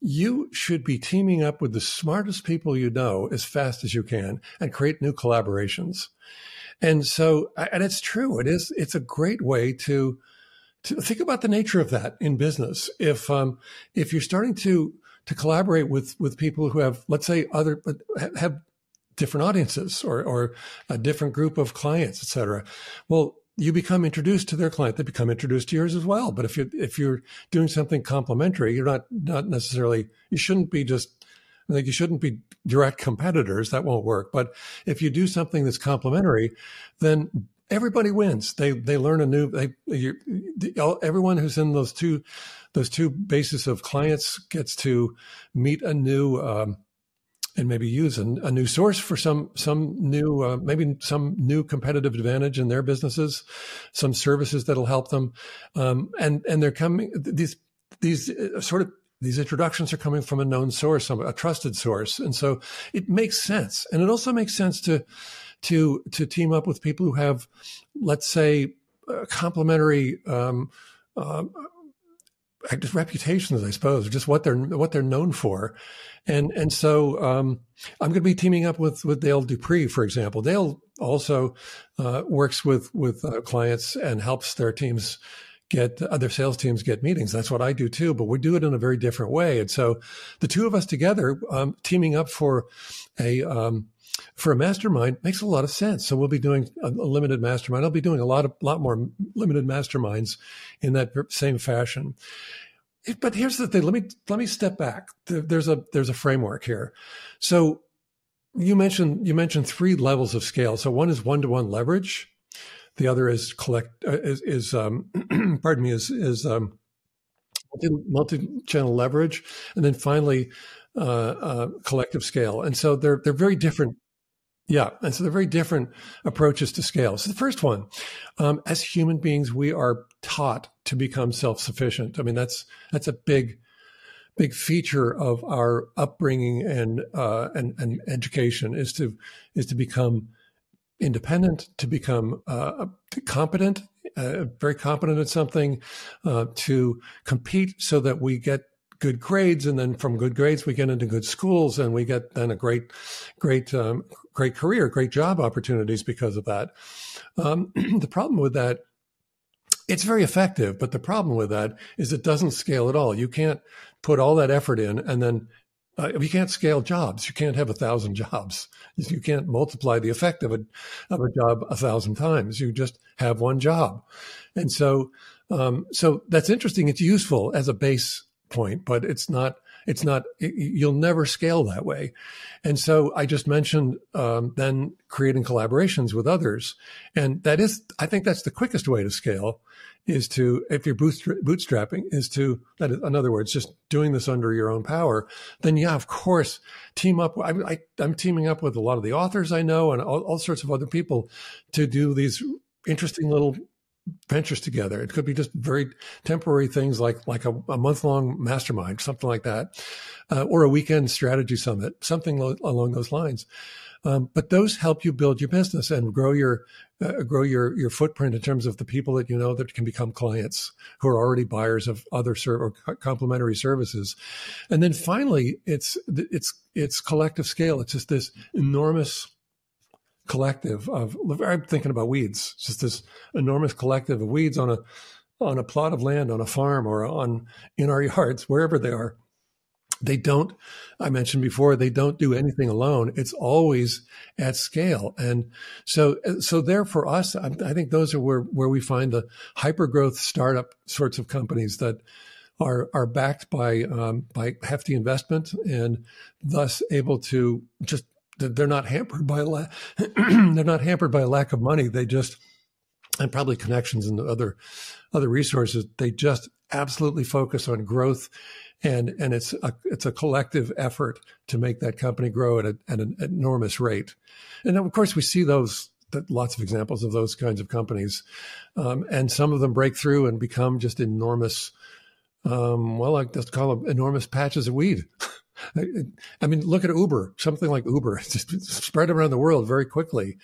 you should be teaming up with the smartest people you know as fast as you can and create new collaborations. And so, and it's true. It is, it's a great way to, think about the nature of that in business. If, um, if you're starting to, to collaborate with, with people who have, let's say, other, but have different audiences or, or a different group of clients, et cetera. Well, you become introduced to their client, they become introduced to yours as well. But if you if you're doing something complementary, you're not not necessarily you shouldn't be just I think you shouldn't be direct competitors. That won't work. But if you do something that's complementary, then everybody wins. They they learn a new. They you, everyone who's in those two those two bases of clients gets to meet a new. Um, and maybe use a, a, new source for some some new uh, maybe some new competitive advantage in their businesses, some services that'll help them, um, and and they're coming these these uh, sort of these introductions are coming from a known source, a trusted source, and so it makes sense, and it also makes sense to to to team up with people who have, let's say, complementary. Um, uh, reputations, I suppose, just what they're what they're known for, and and so um, I'm going to be teaming up with with Dale Dupree, for example. Dale also uh, works with with uh, clients and helps their teams get other sales teams get meetings. That's what I do too, but we do it in a very different way. And so the two of us together, um, teaming up for a um, for a mastermind makes a lot of sense. So we'll be doing a, limited mastermind. I'll be doing a lot of lot more limited masterminds in that same fashion. But here's the thing. Let me let me step back. There's a there's a framework here. So you mentioned you mentioned three levels of scale. So one is one to one leverage. The other is collect uh, is, is um, pardon me is is um, multi channel leverage, and then finally uh, uh, collective scale. And so they're they're very different yeah. And so they're very different approaches to scale. So the first one, um, as human beings, we are taught to become self-sufficient. I mean, that's, that's a big, big feature of our upbringing and, uh, and, and education is to, is to become independent, to become, uh, competent, uh, very competent at something, uh, to compete so that we get good grades, and then from good grades we get into good schools, and we get then a great, great, um, great career, great job opportunities because of that. Um, the problem with that, it's very effective, but the problem with that is it doesn't scale at all. You can't put all that effort in and then uh, you can't scale jobs. You can't have a thousand jobs. You can't multiply the effect of a of a job a thousand times. You just have one job, and so um, so that's interesting. It's useful as a base point, but it's not It's not, you'll never scale that way. And so I just mentioned um, then creating collaborations with others. And that is, I think that's the quickest way to scale is to, if you're bootstrapping, is to, that is, in other words, just doing this under your own power, then yeah, of course, team up. I, I, I'm teaming up with a lot of the authors I know and all, all sorts of other people to do these interesting little ventures together. It could be just very temporary things like like a, a month long mastermind, something like that, uh, or a weekend strategy summit, something lo- along those lines. Um, but those help you build your business and grow your uh, grow your your footprint in terms of the people that you know that can become clients who are already buyers of other ser- or complementary services. And then finally, it's it's it's collective scale. It's just this enormous collective of I'm thinking about weeds. Just this enormous collective of weeds on a on a plot of land, on a farm, or on in our yards, wherever they are they don't i mentioned before they don't do anything alone it's always at scale and so so there for us i, I think those are where where we find the hyper growth startup sorts of companies that are are backed by um, by hefty investment and thus able to just they're not hampered by a la- they're not hampered by a lack of money they just and probably connections and other other resources they just absolutely focus on growth and and it's a it's a collective effort to make that company grow at, a, at an enormous rate. And of course, we see those lots of examples of those kinds of companies, um, and some of them break through and become just enormous. Um, well, I just call them enormous patches of weed. I mean, look at Uber, something like Uber, spread around the world very quickly.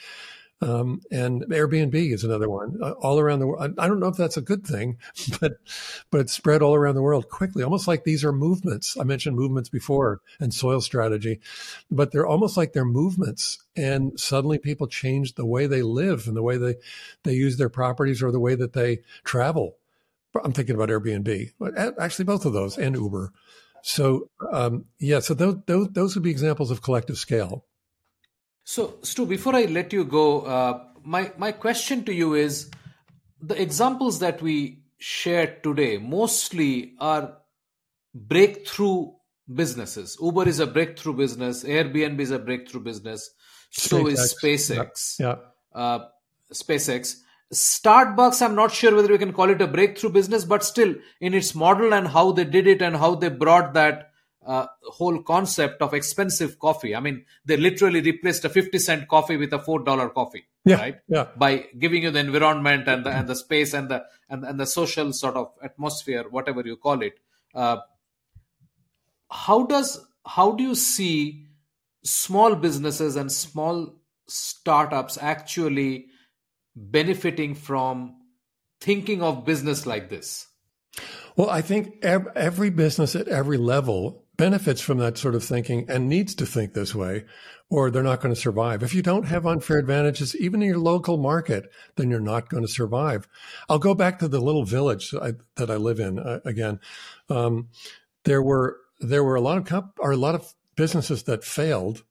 Um, and Airbnb is another one uh, all around the world. I don't know if that's a good thing, but but it's spread all around the world quickly, almost like these are movements. I mentioned movements before and soil strategy, but they're almost like they're movements. And suddenly people change the way they live and the way they they use their properties or the way that they travel. I'm thinking about Airbnb, actually both of those and Uber. So um, yeah, so those, those those would be examples of collective scale. So, Stu, before I let you go, uh, my my question to you is: the examples that we shared today mostly are breakthrough businesses. Uber is a breakthrough business. Airbnb is a breakthrough business. So SpaceX. is SpaceX. Yeah. yeah. Uh, SpaceX. Starbucks, I'm not sure whether we can call it a breakthrough business, but still, in its model and how they did it and how they brought that uh, whole concept of expensive coffee. I mean, they literally replaced a 50 cent coffee with a $4 coffee, yeah, right? Yeah. By giving you the environment and the, and the space and the, and, and the social sort of atmosphere, whatever you call it. Uh, how does, how do you see small businesses and small startups actually benefiting from thinking of business like this? Well, I think every business at every level benefits from that sort of thinking and needs to think this way, or they're not going to survive. If you don't have unfair advantages, even in your local market, then you're not going to survive. I'll go back to the little village that I, that I live in uh, again. Um, there were there were a lot of comp- or a lot of businesses that failed,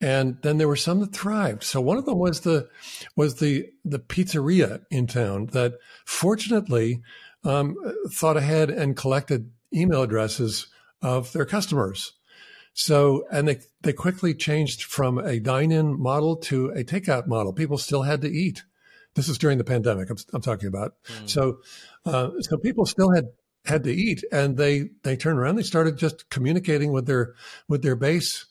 and then there were some that thrived. So one of them was the was the the pizzeria in town that fortunately um, thought ahead and collected email addresses of their customers. So, and they, they quickly changed from a dine in model to a takeout model. People still had to eat. This is during the pandemic I'm, I'm talking about. Mm. So, uh, so people still had, had to eat and they, they turned around. They started just communicating with their, with their base,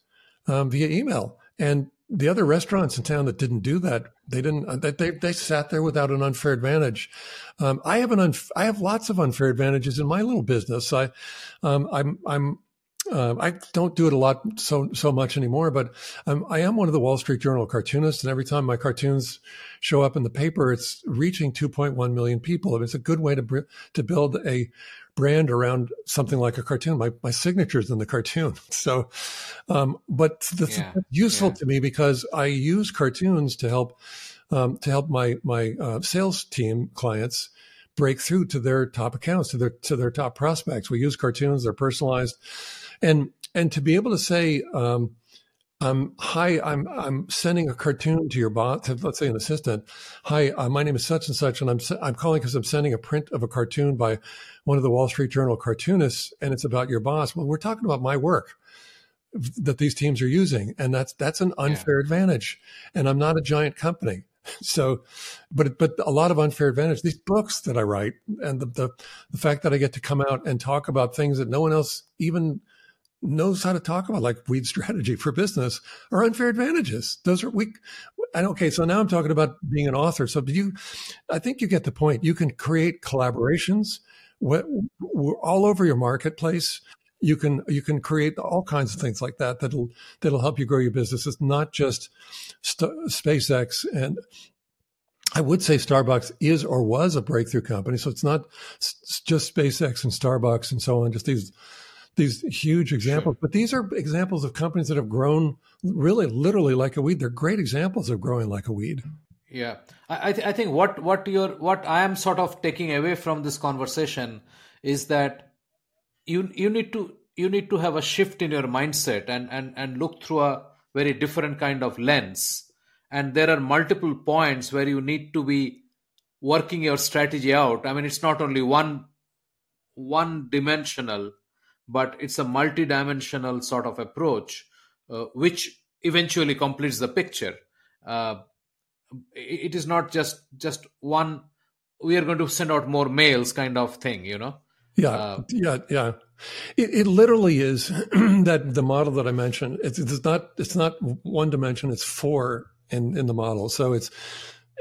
um, via email. And the other restaurants in town that didn't do that, they didn't. They they, they sat there without an unfair advantage. Um, I have an unf- I have lots of unfair advantages in my little business. I, um, I'm I'm uh, I don't do it a lot so so much anymore, but um, I am one of the Wall Street Journal cartoonists, and every time my cartoons show up in the paper, it's reaching 2.1 million people. it's a good way to to build a brand around something like a cartoon. My my signature's in the cartoon, so um, but that's yeah, useful yeah. to me because I use cartoons to help um, to help my my uh, sales team clients break through to their top accounts to their to their top prospects. We use cartoons; they're personalized and and to be able to say um, um, hi, I'm I'm sending a cartoon to your boss, to, let's say an assistant. Hi, uh, my name is such and such, and I'm I'm calling because I'm sending a print of a cartoon by one of the Wall Street Journal cartoonists, and it's about your boss. Well, we're talking about my work that these teams are using, and that's that's an unfair yeah. advantage. And I'm not a giant company, so, but but a lot of unfair advantage. These books that I write, and the, the the fact that I get to come out and talk about things that no one else even knows how to talk about, like weed strategy for business, are unfair advantages. Those are we. And okay, so now I'm talking about being an author. So you, I think you get the point. You can create collaborations all over your marketplace. You can you can create all kinds of things like that that'll that'll help you grow your business. It's not just st- SpaceX and I would say Starbucks is or was a breakthrough company. So it's not just SpaceX and Starbucks and so on, just these these huge examples. Sure. But these are examples of companies that have grown really, literally like a weed. They're great examples of growing like a weed. Yeah, I, th- I think what what you're what I am sort of taking away from this conversation is that you you need to you need to have a shift in your mindset and and and look through a very different kind of lens. And there are multiple points where you need to be working your strategy out. I mean, it's not only one one dimensional but it's a multi-dimensional sort of approach, uh, which eventually completes the picture. Uh, it is not just just one. We are going to send out more mails, kind of thing, you know. Yeah, uh, yeah, yeah. It, it literally is that the model that I mentioned. It's, it's not. It's not one dimension. It's four in in the model. So it's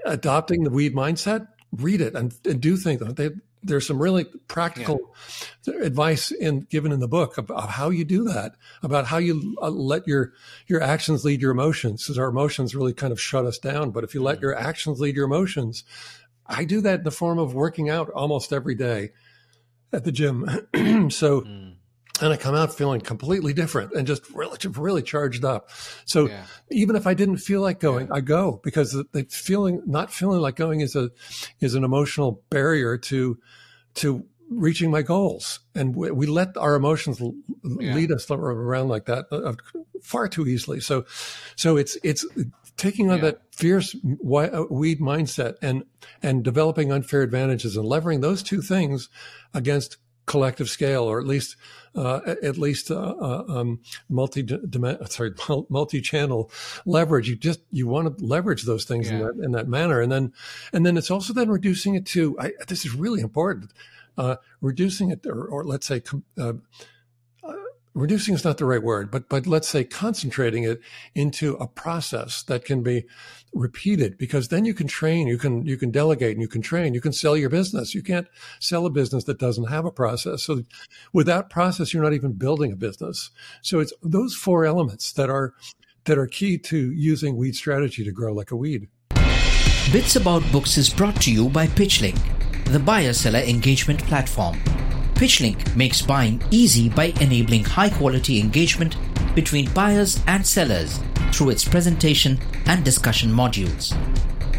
adopting the weed mindset. Read it and, and do things. They there's some really practical yeah. advice in given in the book about how you do that, about how you uh, let your your actions lead your emotions, because our emotions really kind of shut us down. But if you let your actions lead your emotions, I do that in the form of working out almost every day at the gym. so. Mm and I come out feeling completely different and just really, really charged up. So yeah. even if I didn't feel like going, yeah. I go because the feeling, not feeling like going is a, is an emotional barrier to, to reaching my goals. And we, we let our emotions yeah. lead us around like that uh, far too easily. So, so it's, it's taking on that fierce uh, weed mindset and, and developing unfair advantages and levering those two things against collective scale, or at least uh, at least uh, uh, um, multi sorry multi channel leverage. You just you want to leverage those things yeah. in that in that manner, and then and then it's also then reducing it to I, this is really important. Uh, reducing it, or, or let's say uh, reducing is not the right word, but but let's say concentrating it into a process that can be repeated because then you can train, you can you can delegate and you can train, you can sell your business. You can't sell a business that doesn't have a process. So without process, you're not even building a business. So it's those four elements that are that are key to using weed strategy to grow like a weed. Bits About Books is brought to you by PitchLink, the buyer seller engagement platform. PitchLink makes buying easy by enabling high quality engagement between buyers and sellers through its presentation and discussion modules.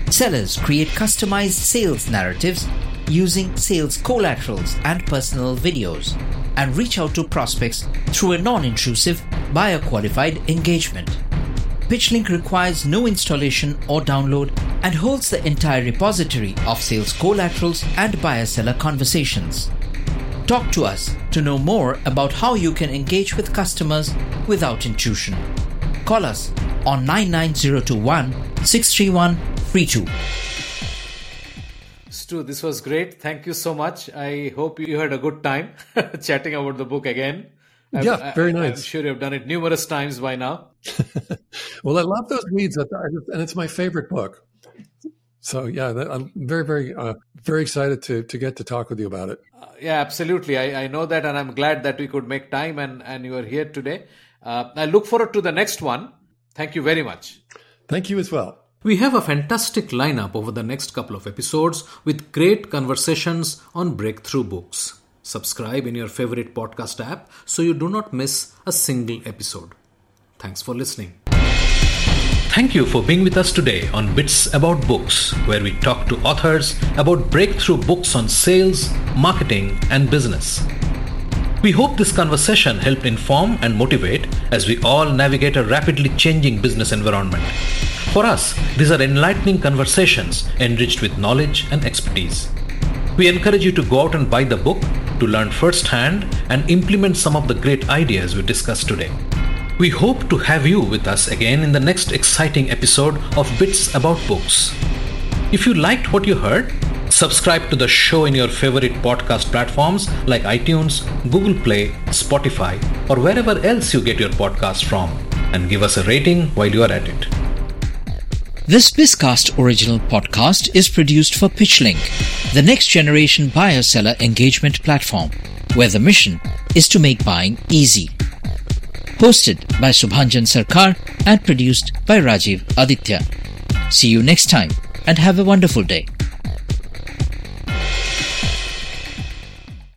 Sellers create customized sales narratives using sales collaterals and personal videos and reach out to prospects through a non intrusive, buyer qualified engagement. PitchLink requires no installation or download and holds the entire repository of sales collaterals and buyer seller conversations. Talk to us to know more about how you can engage with customers without intrusion. Call us on 99021 631 32. Stu, this was great. Thank you so much. I hope you had a good time chatting about the book again. Yeah, very nice. I'm sure you've done it numerous times by now. well, I love those weeds, and it's my favorite book. So yeah, I'm very, very, uh, very excited to to get to talk with you about it. Uh, yeah, absolutely. I, I know that, and I'm glad that we could make time and and you are here today. Uh, I look forward to the next one. Thank you very much. Thank you as well. We have a fantastic lineup over the next couple of episodes with great conversations on breakthrough books. Subscribe in your favorite podcast app so you do not miss a single episode. Thanks for listening. Thank you for being with us today on Bits About Books, where we talk to authors about breakthrough books on sales, marketing, and business. We hope this conversation helped inform and motivate as we all navigate a rapidly changing business environment. For us, these are enlightening conversations enriched with knowledge and expertise. We encourage you to go out and buy the book to learn firsthand and implement some of the great ideas we discussed today. We hope to have you with us again in the next exciting episode of Bits About Books. If you liked what you heard, subscribe to the show in your favorite podcast platforms like iTunes, Google Play, Spotify, or wherever else you get your podcast from, and give us a rating while you are at it. This Bizcast original podcast is produced for PitchLink, the next generation buyer seller engagement platform, where the mission is to make buying easy. Hosted by Subhanjan Sarkar and produced by Rajiv Aditya. See you next time and have a wonderful day.